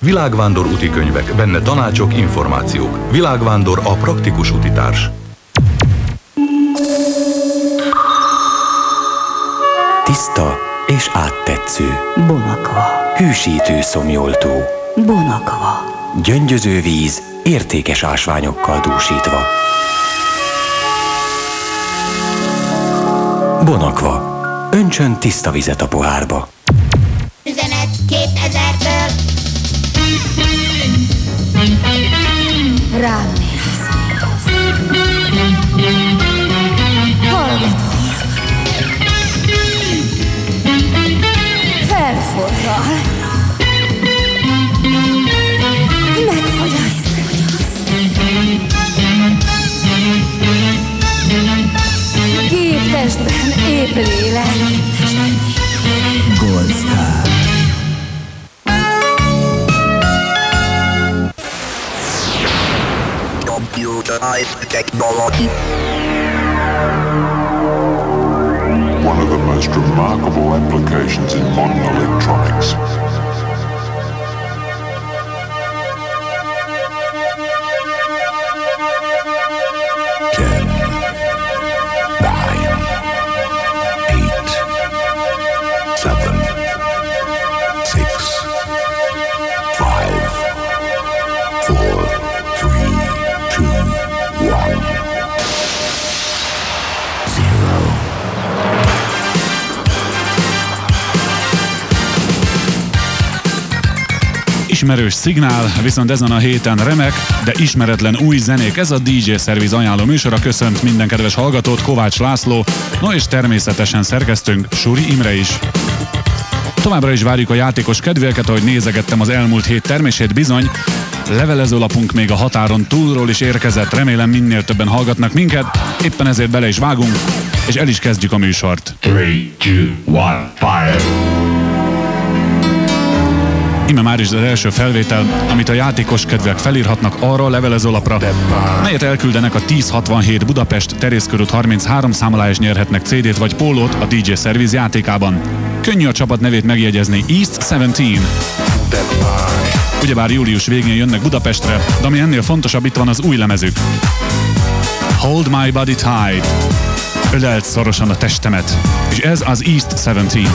Világvándor úti könyvek, benne tanácsok, információk. Világvándor a praktikus utitárs. Tiszta és áttetsző. Bonakva. Hűsítő szomjoltó. Bonakva. Gyöngyöző víz, értékes ásványokkal dúsítva. Bonakva. Öntsön tiszta vizet a pohárba. Üzenet 2000-től Rám néz. Hallgató. Felforral. Megfagyaszt. Képtestben épp lélek. Star. Technology. one of the most remarkable applications in modern electronics. Ismerős szignál, viszont ezen a héten remek, de ismeretlen új zenék. Ez a DJ Service ajánló műsora. Köszönt minden kedves hallgatót, Kovács László, no és természetesen szerkesztőnk Suri Imre is. Továbbra is várjuk a játékos kedvéket, ahogy nézegettem az elmúlt hét termését bizony. Levelezőlapunk még a határon túlról is érkezett, remélem minél többen hallgatnak minket, éppen ezért bele is vágunk, és el is kezdjük a műsort. Three, two, one, fire. Ime már is az első felvétel, amit a játékos kedvek felírhatnak arra a levelezőlapra, melyet elküldenek a 1067 Budapest Terészkörút 33 számolá és nyerhetnek CD-t vagy pólót a DJ Service játékában. Könnyű a csapat nevét megjegyezni East 17. Ugyebár július végén jönnek Budapestre, de ami ennél fontosabb, itt van az új lemezük. Hold My Body Tight. Ölelt szorosan a testemet. És ez az East 17.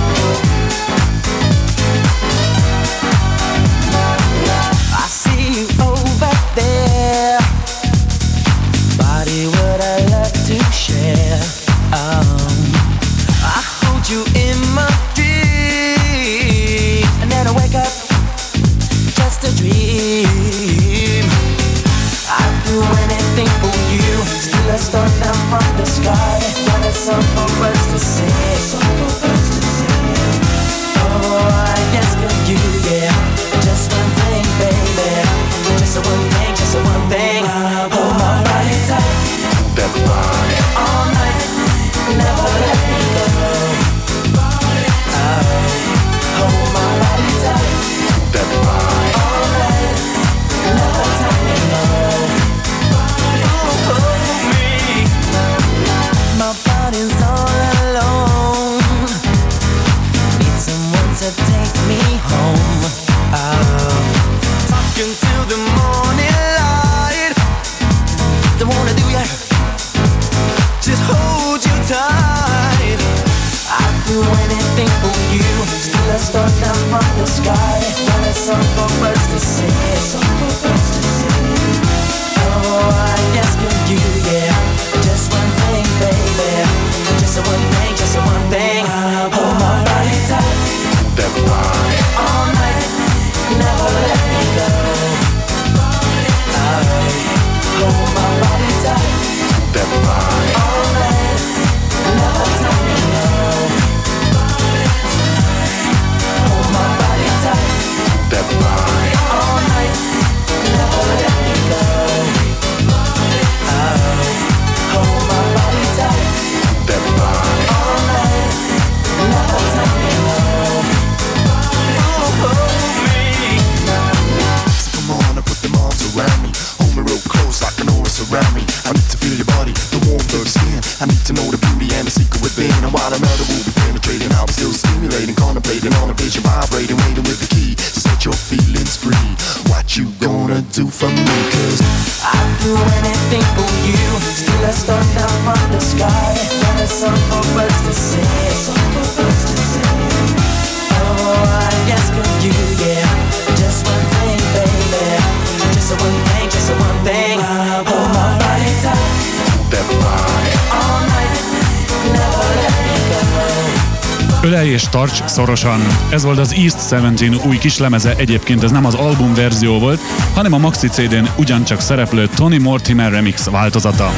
tarts szorosan. Ez volt az East 17 új kislemeze, egyébként ez nem az album verzió volt, hanem a Maxi CD-n ugyancsak szereplő Tony Mortimer remix változata.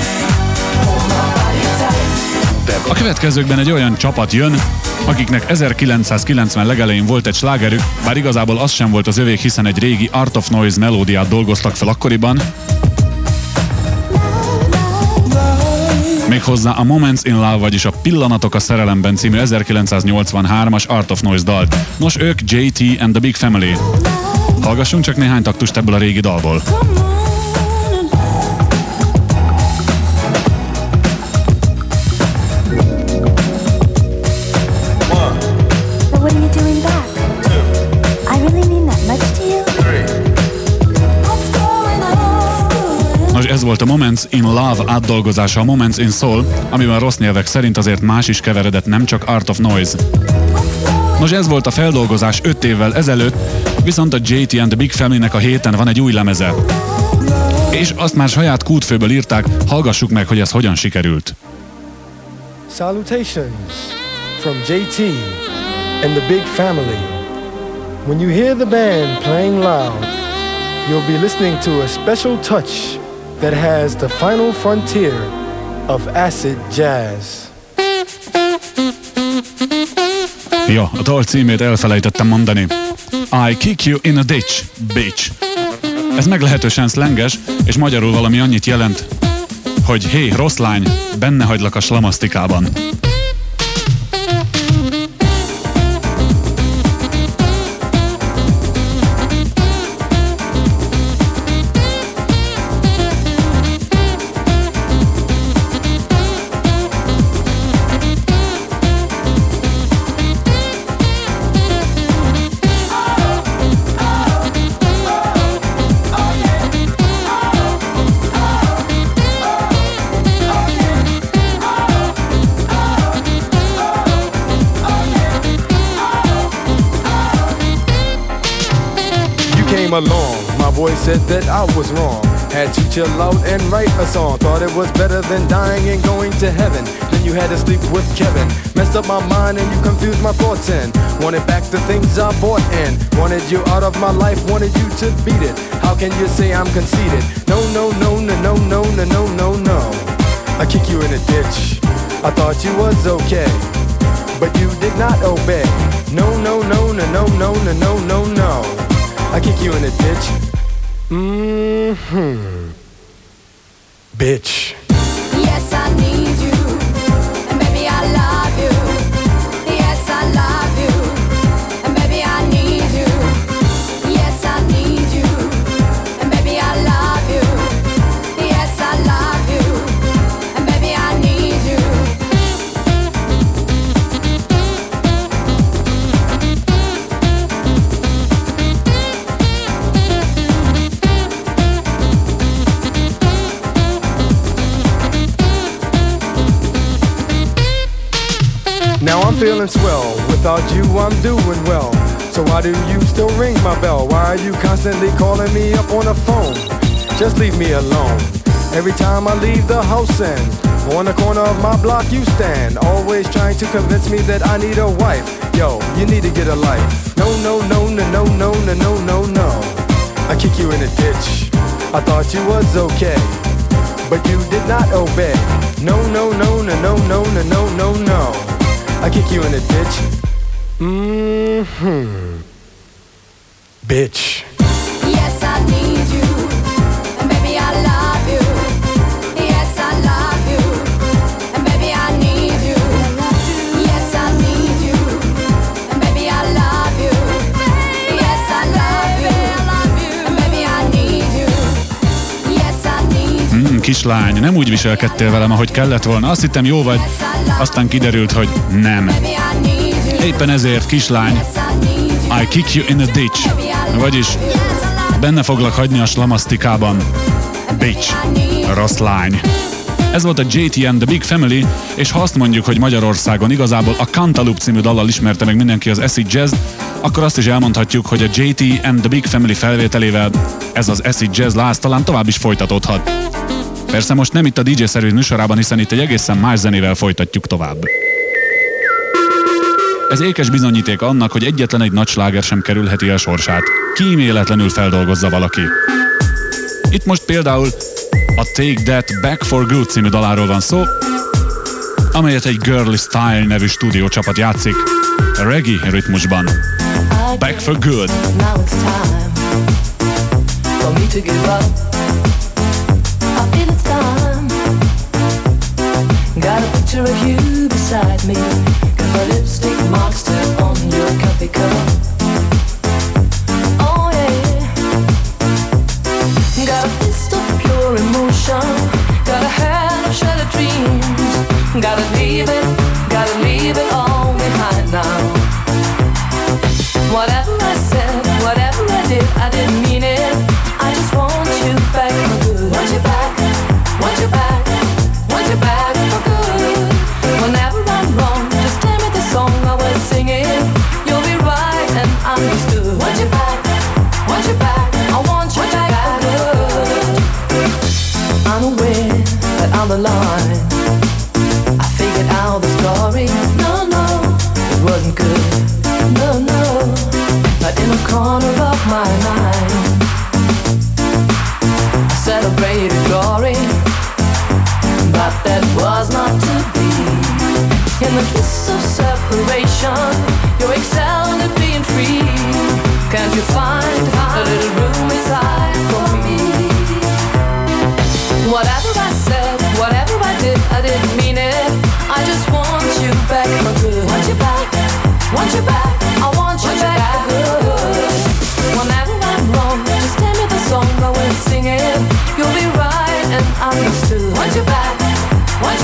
A következőkben egy olyan csapat jön, akiknek 1990 legelején volt egy slágerük, bár igazából az sem volt az övék, hiszen egy régi Art of Noise melódiát dolgoztak fel akkoriban, méghozzá a Moments in Love, vagyis a Pillanatok a szerelemben című 1983-as Art of Noise dalt. Nos, ők JT and the Big Family. Hallgassunk csak néhány taktust ebből a régi dalból. Volt a Moments in Love átdolgozása a Moments in Soul, amiben rossz nyelvek szerint azért más is keveredett, nem csak Art of Noise. Nos, ez volt a feldolgozás 5 évvel ezelőtt, viszont a JT and the Big Family-nek a héten van egy új lemeze. És azt már saját kútfőből írták, hallgassuk meg, hogy ez hogyan sikerült. Salutations from JT and the big family. When you hear the band playing loud, you'll be listening to a special touch that has the final frontier of acid jazz. Ja, a dal címét elfelejtettem mondani. I kick you in a ditch, bitch. Ez meglehetősen szlenges, és magyarul valami annyit jelent, hogy hé, rossz lány, benne hagylak a slamasztikában. Voice said that I was wrong. Had to chill out and write a song. Thought it was better than dying and going to heaven. Then you had to sleep with Kevin. Messed up my mind and you confused my thoughts and wanted back the things I bought in. Wanted you out of my life, wanted you to beat it. How can you say I'm conceited? No, no, no, no, no, no, no, no, no, no. I kick you in a ditch. I thought you was okay, but you did not obey. No, no, no, no, no, no, no, no, no, no. I kick you in a ditch. Mm-hmm. Bitch. Feeling swell. Without you, I'm doing well. So why do you still ring my bell? Why are you constantly calling me up on the phone? Just leave me alone. Every time I leave the house and on the corner of my block you stand, always trying to convince me that I need a wife. Yo, you need to get a life. No, no, no, no, no, no, no, no, no, no. I kick you in a ditch. I thought you was okay, but you did not obey. No, no, no, no, no, no, no, no, no, no. I kick you in a ditch. Mm-hmm. Bitch. Yes, I need you. And baby, I love you. Yes, I love you. And baby, I need you. Yes, I need you. And baby, I love you. Yes, I love you. And baby, I need you. Yes, I need you. Hmm, kislány, nem úgy viselkedtél velem, ahogy kellett volna. Azt hittem jó vagy, aztán kiderült, hogy nem. Éppen ezért, kislány, I kick you in a ditch. Vagyis benne foglak hagyni a slamasztikában. Bitch. Rossz lány. Ez volt a JT and the Big Family, és ha azt mondjuk, hogy Magyarországon igazából a Cantaloupe című dallal ismerte meg mindenki az acid jazz, akkor azt is elmondhatjuk, hogy a JT and the Big Family felvételével ez az acid jazz láz talán tovább is folytatódhat. Persze most nem itt a DJ Service műsorában, hiszen itt egy egészen más zenével folytatjuk tovább. Ez ékes bizonyíték annak, hogy egyetlen egy nagy sláger sem kerülheti el sorsát. Kíméletlenül feldolgozza valaki. Itt most például a Take That Back for Good című daláról van szó, amelyet egy Girly Style nevű stúdiócsapat játszik, reggae ritmusban. Back for Good. Now it's time for me to give up. Time. Got a picture of you beside me. Got my lipstick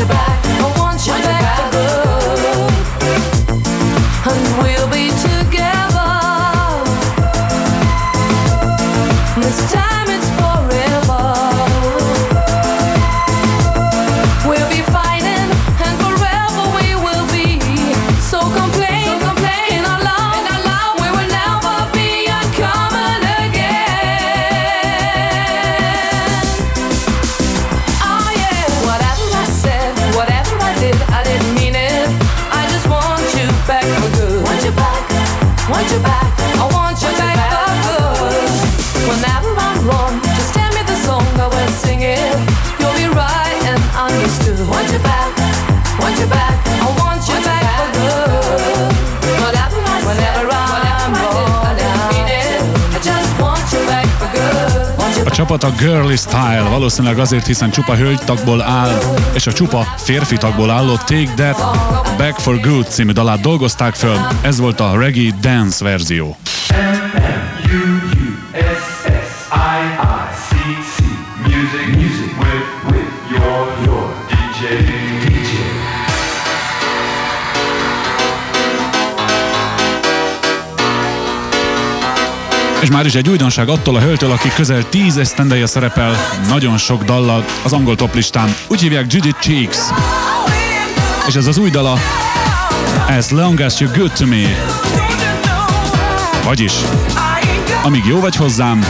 goodbye. Csapat a Girly Style, valószínűleg azért, hiszen csupa hölgytagból áll, és a csupa férfi tagból álló Take That Back for Good című dalát dolgozták föl. Ez volt a reggae dance verzió. És már is egy újdonság attól a hölgytől, aki közel 10 esztendeje szerepel nagyon sok dallal az angol toplistán. Úgy hívják Judith Cheeks. És ez az új dala As long as you're good to me. Vagyis, amíg jó vagy hozzám,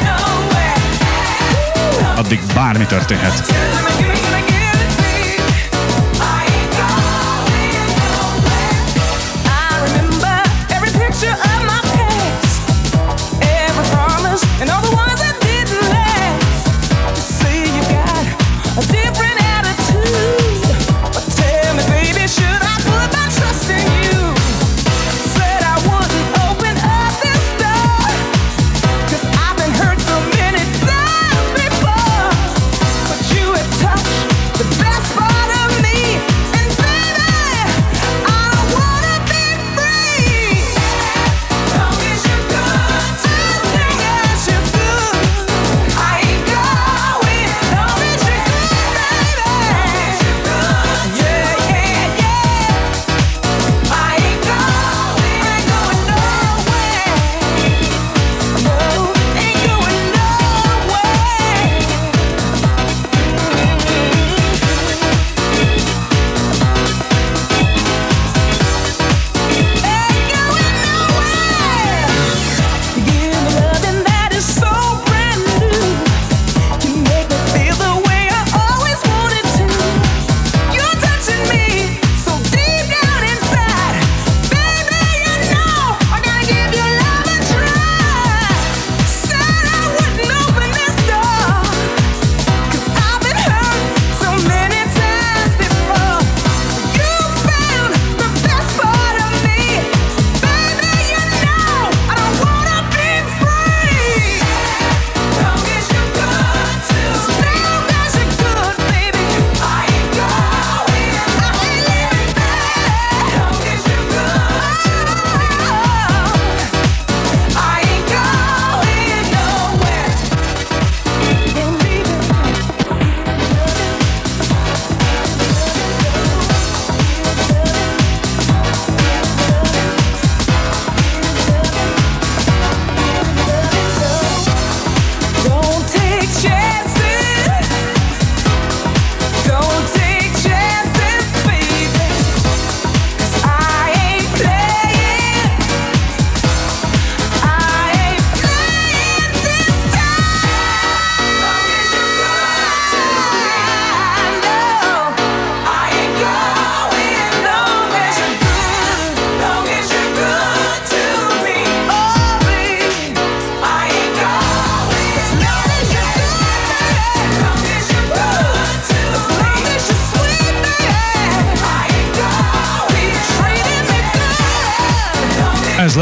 addig bármi történhet.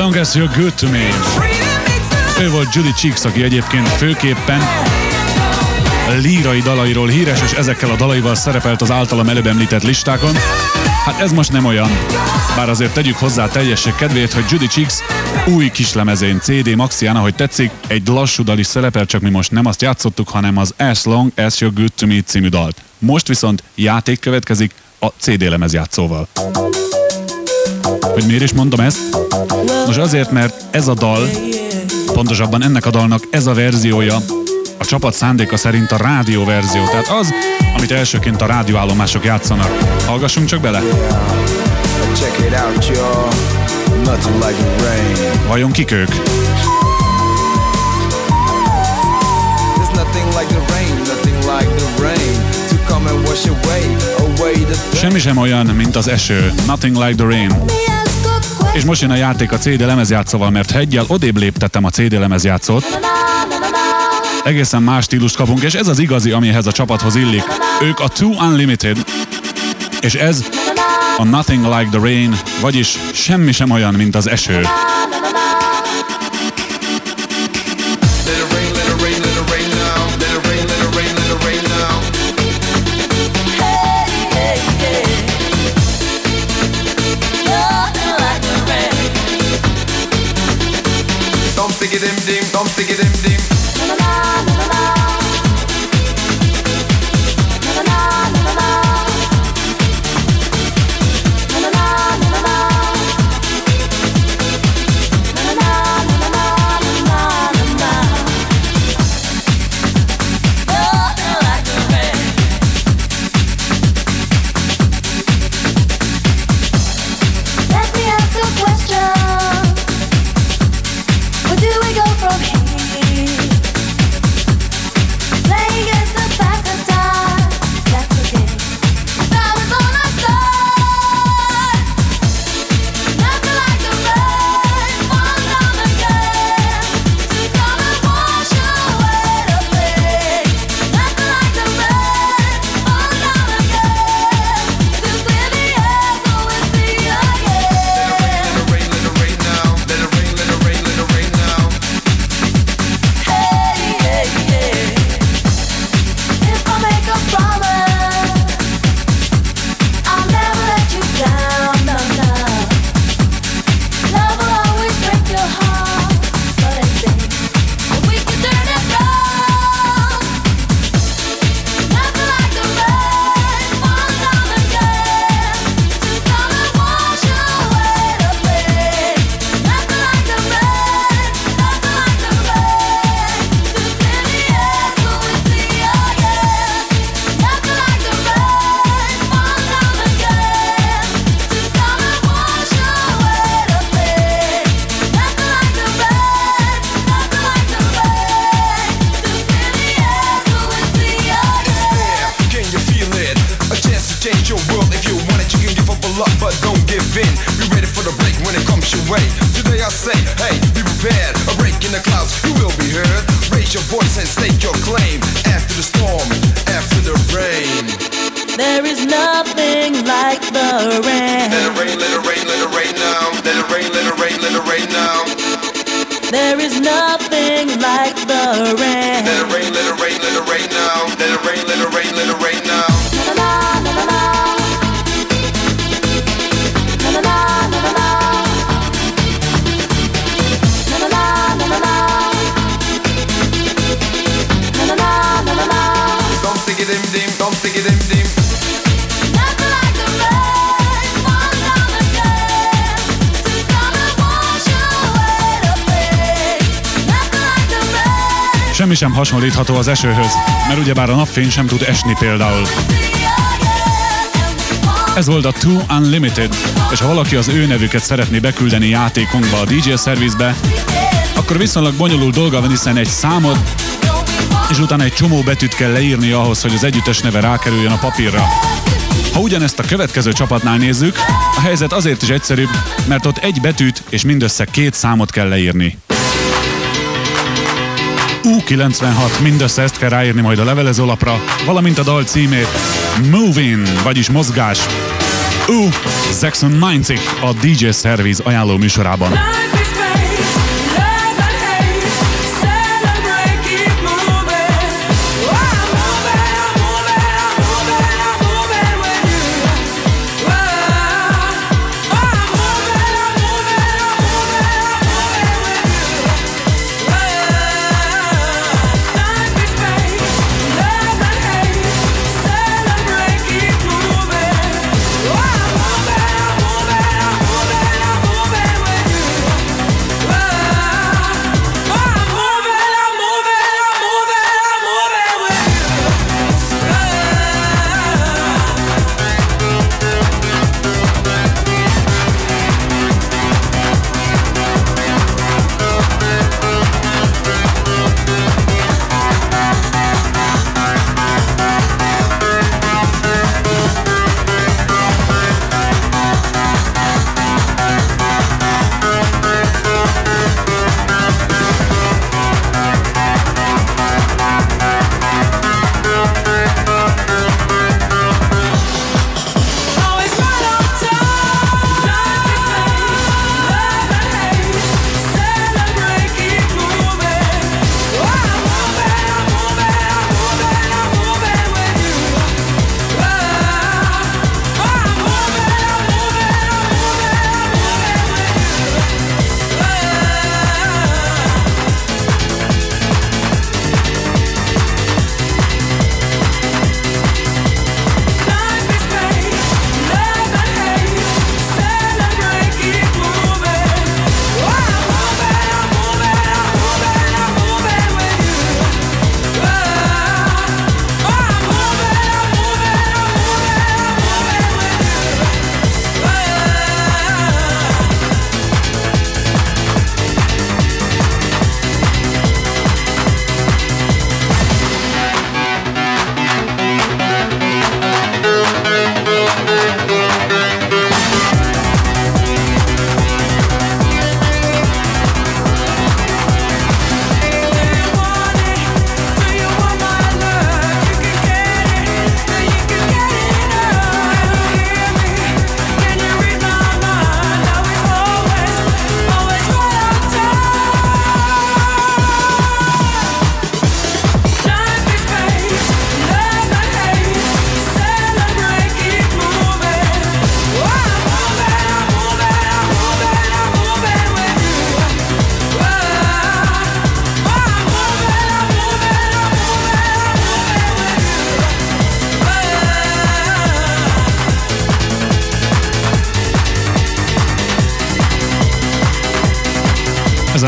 As long as you're good to me. Ő volt Judy Cheeks, aki egyébként főképpen lírai dalairól híres, és ezekkel a dalaival szerepelt az általam előbb említett listákon. Hát ez most nem olyan. Bár azért tegyük hozzá teljesség kedvéért, hogy Judy Cheeks új kislemezén CD Maxián, ahogy tetszik, egy lassú dal is szerepel, csak mi most nem azt játszottuk, hanem az As Long As You're Good To Me című dalt. Most viszont játék következik a CD lemez játszóval. Hogy miért is mondom ezt? Nos azért, mert ez a dal, pontosabban ennek a dalnak ez a verziója a csapat szándéka szerint a rádió verzió, tehát az, amit elsőként a rádióállomások játszanak. Hallgassunk csak bele! Vajon kik ők? Semmi sem olyan, mint az eső. Nothing like the rain. És most jön a játék a CD lemezjátszóval, mert ha egyel odébb léptettem a CD lemezjátszót, egészen más stílust kapunk, és ez az igazi, amihez a csapathoz illik. Ők a Two Unlimited, és ez a Nothing Like the Rain, vagyis semmi sem olyan, mint az eső. It in your voice and stake your claim. After the storm, after the rain. There is nothing like the rain. Let it rain, let it rain, sem hasonlítható az esőhöz, mert ugyebár a napfény sem tud esni például. Ez volt a Two Unlimited, és ha valaki az ő nevüket szeretné beküldeni játékunkba a DJ szervizbe, akkor viszonylag bonyolult dolga van, hiszen egy számot és utána egy csomó betűt kell leírni ahhoz, hogy az együttes neve rákerüljön a papírra. Ha ugyanezt a következő csapatnál nézzük, a helyzet azért is egyszerűbb, mert ott egy betűt és mindössze két számot kell leírni. U96, mindössze ezt kell ráírni majd a levelezőlapra, valamint a dal címét Moving, vagyis mozgás. U96 a DJ Service ajánló műsorában.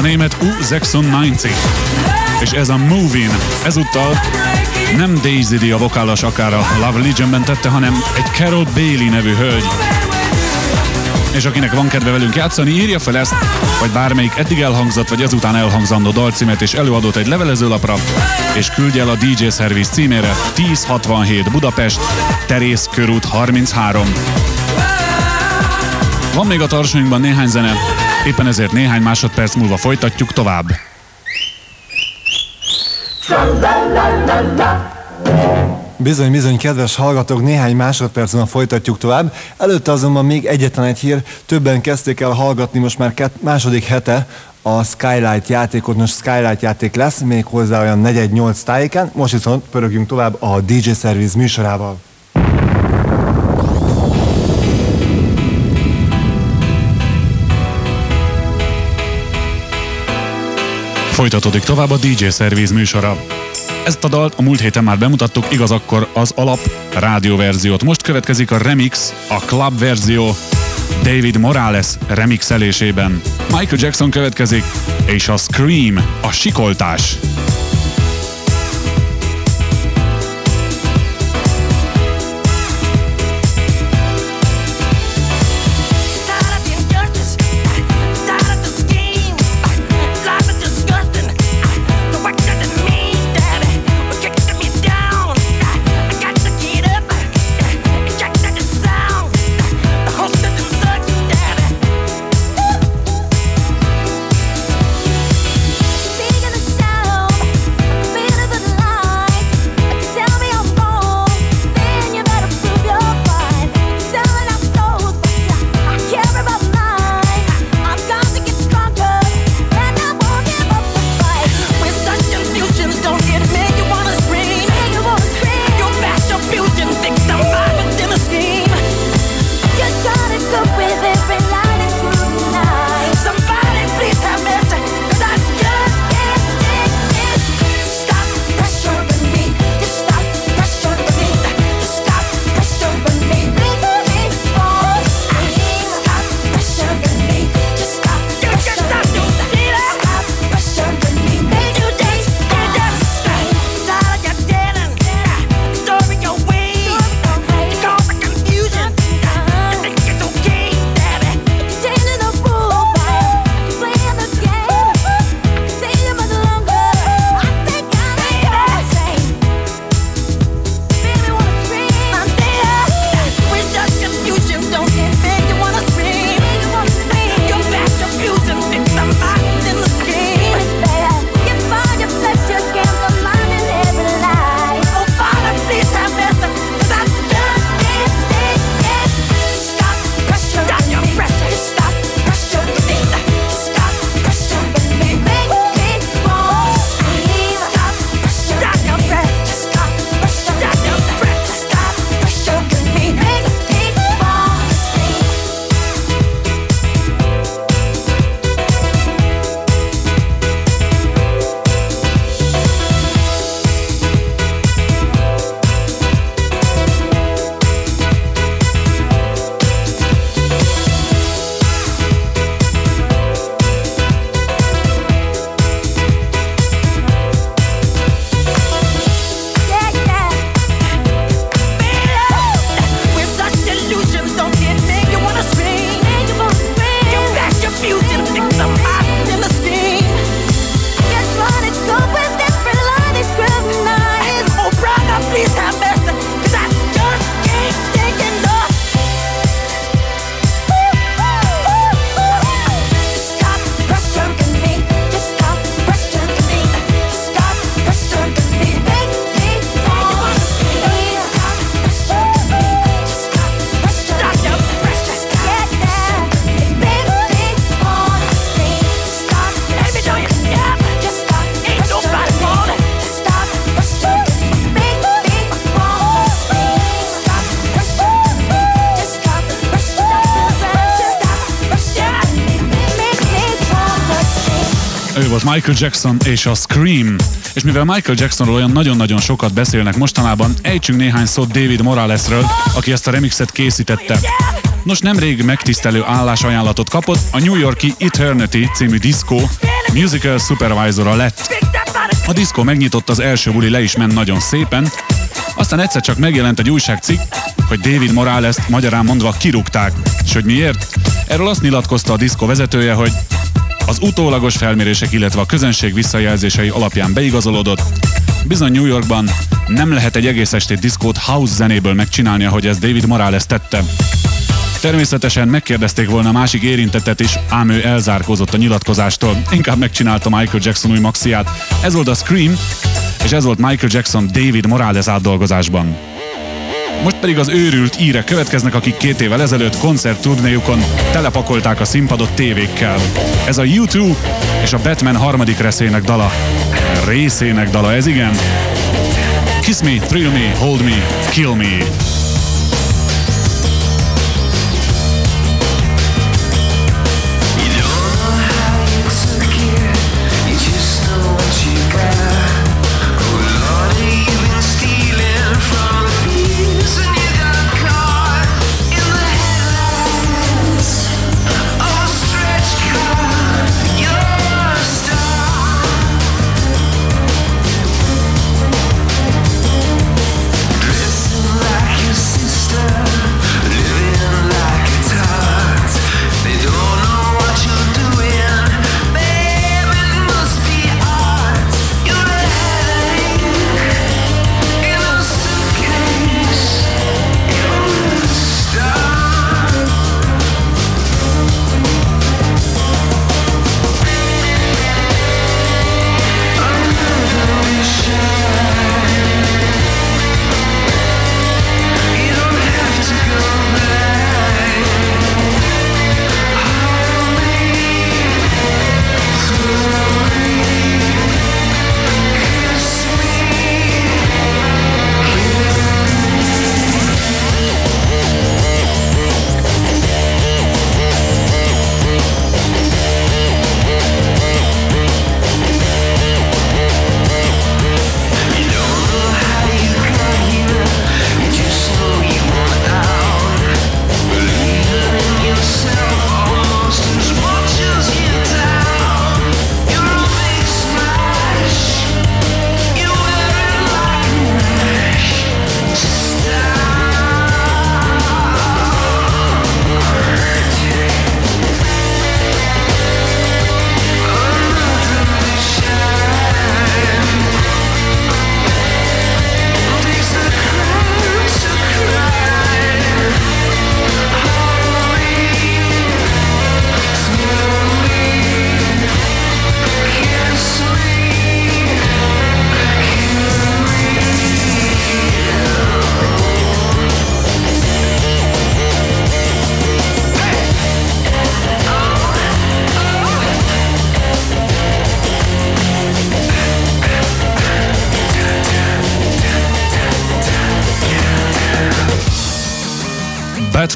A német U96. És ez a Moving. Ezúttal nem Daisy D a vokálos akár a Love Legionben tette, hanem egy Carol Bailey nevű hölgy. És akinek van kedve velünk játszani, írja fel ezt, vagy bármelyik eddig elhangzott, vagy ezután elhangzandó dalcímet, és előadott egy levelezőlapra, és küldje el a DJ Service címére 1067 Budapest, Terész körút 33. Van még a tarsonyunkban néhány zene, éppen ezért néhány másodperc múlva folytatjuk tovább. Bizony, bizony, kedves hallgatók, néhány másodpercben folytatjuk tovább. Előtte azonban még egyetlen egy hír, többen kezdték el hallgatni most már kett, második hete a Skylight játékot, most Skylight játék lesz, még hozzá olyan 4-8 tájéken, most viszont pörögjünk tovább a DJ Service műsorával. Folytatódik tovább a DJ Service műsora. Ezt a dalt a múlt héten már bemutattuk, igaz akkor az alap rádióverziót. Most következik a remix, a club verzió David Morales remixelésében. Michael Jackson következik, és a Scream, a sikoltás. Michael Jackson és a Scream. És mivel Michael Jacksonról olyan nagyon-nagyon sokat beszélnek mostanában, ejtsünk néhány szót David Moralesről, aki ezt a remixet készítette. Nos, nemrég megtisztelő állásajánlatot kapott a New Yorki Eternity című diszkó musical supervisora lett. A diszkó megnyitott, az első buli le is ment nagyon szépen, aztán egyszer csak megjelent egy újságcikk, hogy David Morales-t magyarán mondva kirúgták. És hogy miért? Erről azt nyilatkozta a diszkó vezetője, hogy az utólagos felmérések, illetve a közönség visszajelzései alapján beigazolódott. Bizony New Yorkban nem lehet egy egész estét diszkót house zenéből megcsinálni, ahogy ez David Morales tette. Természetesen megkérdezték volna a másik érintettet is, ám ő elzárkózott a nyilatkozástól. Inkább megcsinálta Michael Jackson új maxiát. Ez volt a Scream, és ez volt Michael Jackson David Morales átdolgozásban. Most pedig az őrült írek következnek, akik két évvel ezelőtt koncertturnéjukon telepakolták a színpadot tévékkel. Ez a U2 és a Batman harmadik részének dala. Részének dala, ez igen. Kiss me, thrill me, hold me, kill me.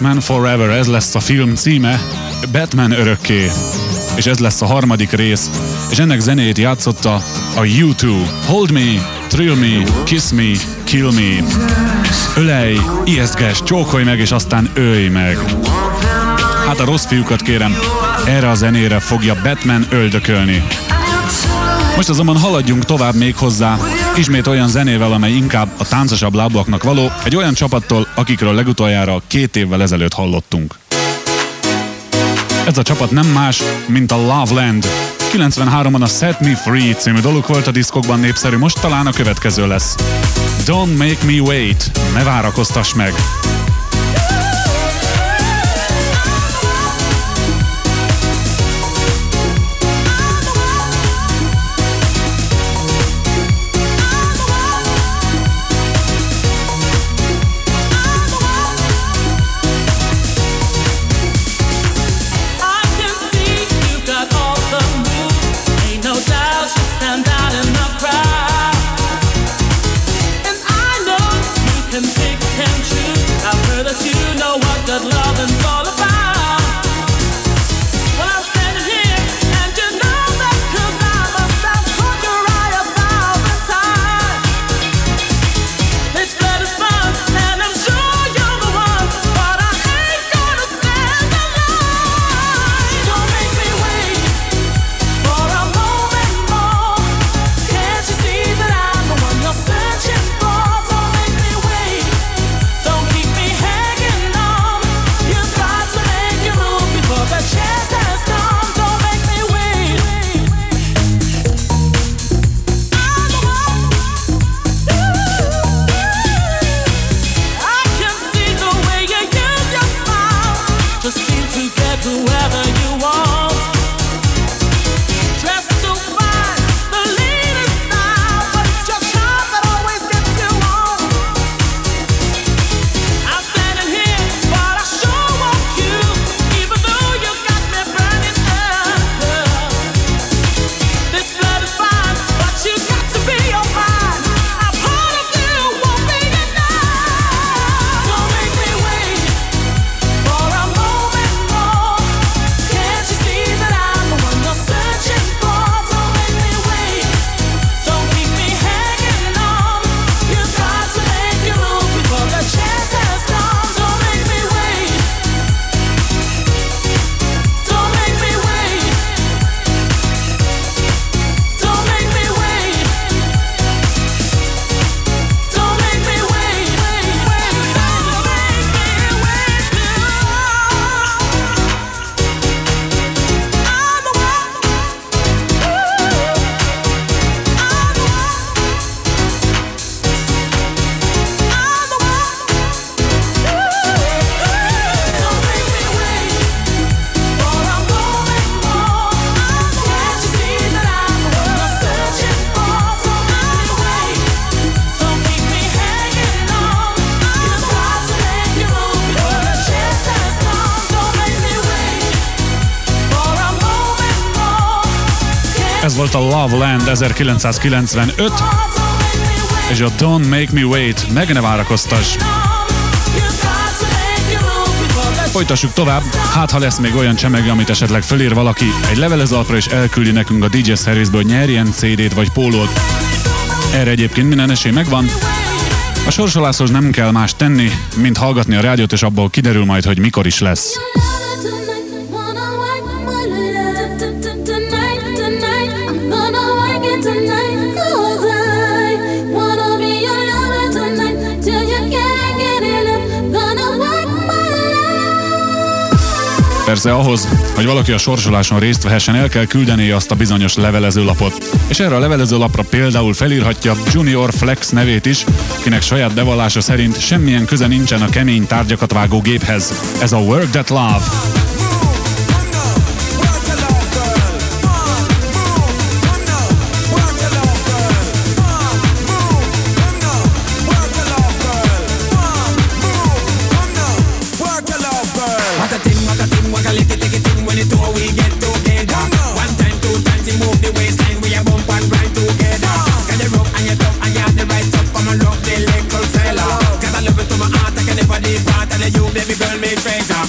Batman Forever, ez lesz a film címe, Batman örökké. És ez lesz a harmadik rész, és ennek zenéjét játszotta a U2. Hold me, thrill me, kiss me, kill me. Ölej, ijesztges, csókolj meg, és aztán ölj meg. Hát a rossz fiúkat kérem, erre a zenére fogja Batman öldökölni. Most azonban haladjunk tovább még hozzá, ismét olyan zenével, amely inkább a táncosabb lábaknak való, egy olyan csapattól, akikről legutoljára két évvel ezelőtt hallottunk. Ez a csapat nem más, mint a Loveland. 93-ban a Set Me Free című dolog volt a diszkokban népszerű, most talán a következő lesz. Don't make me wait, ne várakoztass meg. Ez volt a Love Land 1995, és a Don't Make Me Wait, meg ne várakoztas. Folytassuk tovább, hát ha lesz még olyan csemege, amit esetleg fölír valaki, egy levelezalapra és elküldi nekünk a DJ szervizből, hogy nyerjen CD-t vagy pólót. Erre egyébként minden esély megvan. A sorsoláshoz nem kell más tenni, mint hallgatni a rádiót, és abból kiderül majd, hogy mikor is lesz. Persze ahhoz, hogy valaki a sorsoláson részt vehessen, el kell küldeni azt a bizonyos levelezőlapot. És erre a levelezőlapra például felírhatja Junior Flex nevét is, kinek saját bevallása szerint semmilyen köze nincsen a kemény tárgyakat vágó géphez. Ez a Work That Love. Baby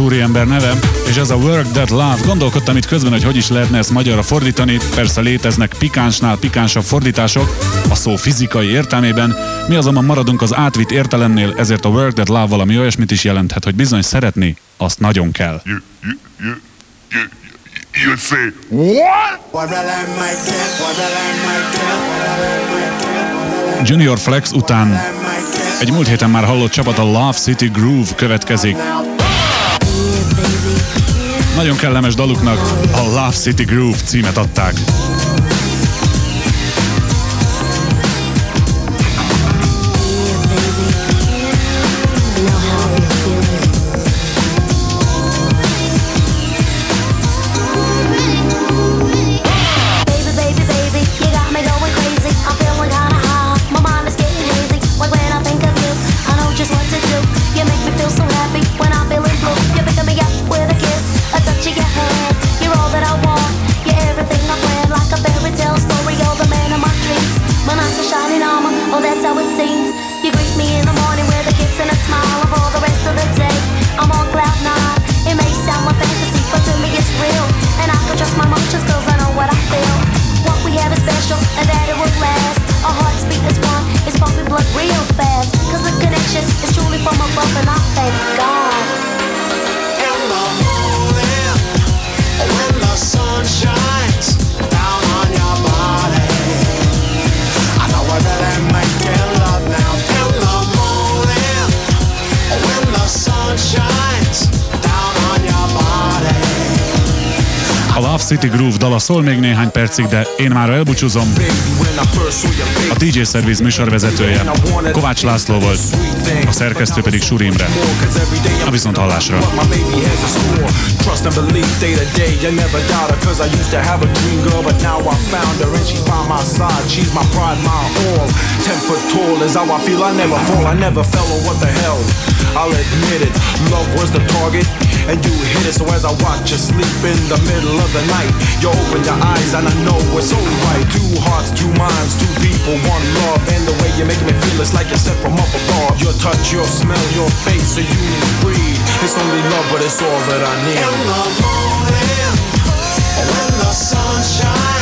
úriember neve, és ez a Work That Love. Gondolkodtam itt közben, hogy hogy is lehetne ezt magyarra fordítani. Persze léteznek pikánsnál pikánsabb fordítások, a szó fizikai értelmében. Mi azonban maradunk az átvitt értelemnél, ezért a Work That Love valami olyasmit is jelenthet, hogy bizony szeretni, azt nagyon kell. You say, what? Junior Flex után egy múlt héten már hallott csapat a Love City Groove következik. Nagyon kellemes daluknak a Love City Groove címet adták. City Groove dala szól még néhány percig, de én már elbúcsúzom. A DJ Service műsorvezetője Kovács László volt, a szerkesztő pedig Suri Imre. A viszont hallásra. Trust and belief day to day. You never doubt her, cause I used to have a dream girl, but now I found her and she's by my side. She's my pride, my all. Ten foot tall is how I feel. I never fall, I never fell, or what the hell? I'll admit it. Love was the target, and you hit it. So as I watch you sleep in the middle of the night, you open your eyes and I know it's all right. Two hearts, two minds, two people, one love. And the way you make me feel, it's like you're sent from up above. Your touch, your smell, your face, a unique breed. It's only love, but it's all that I need. In the morning, when the sun shines.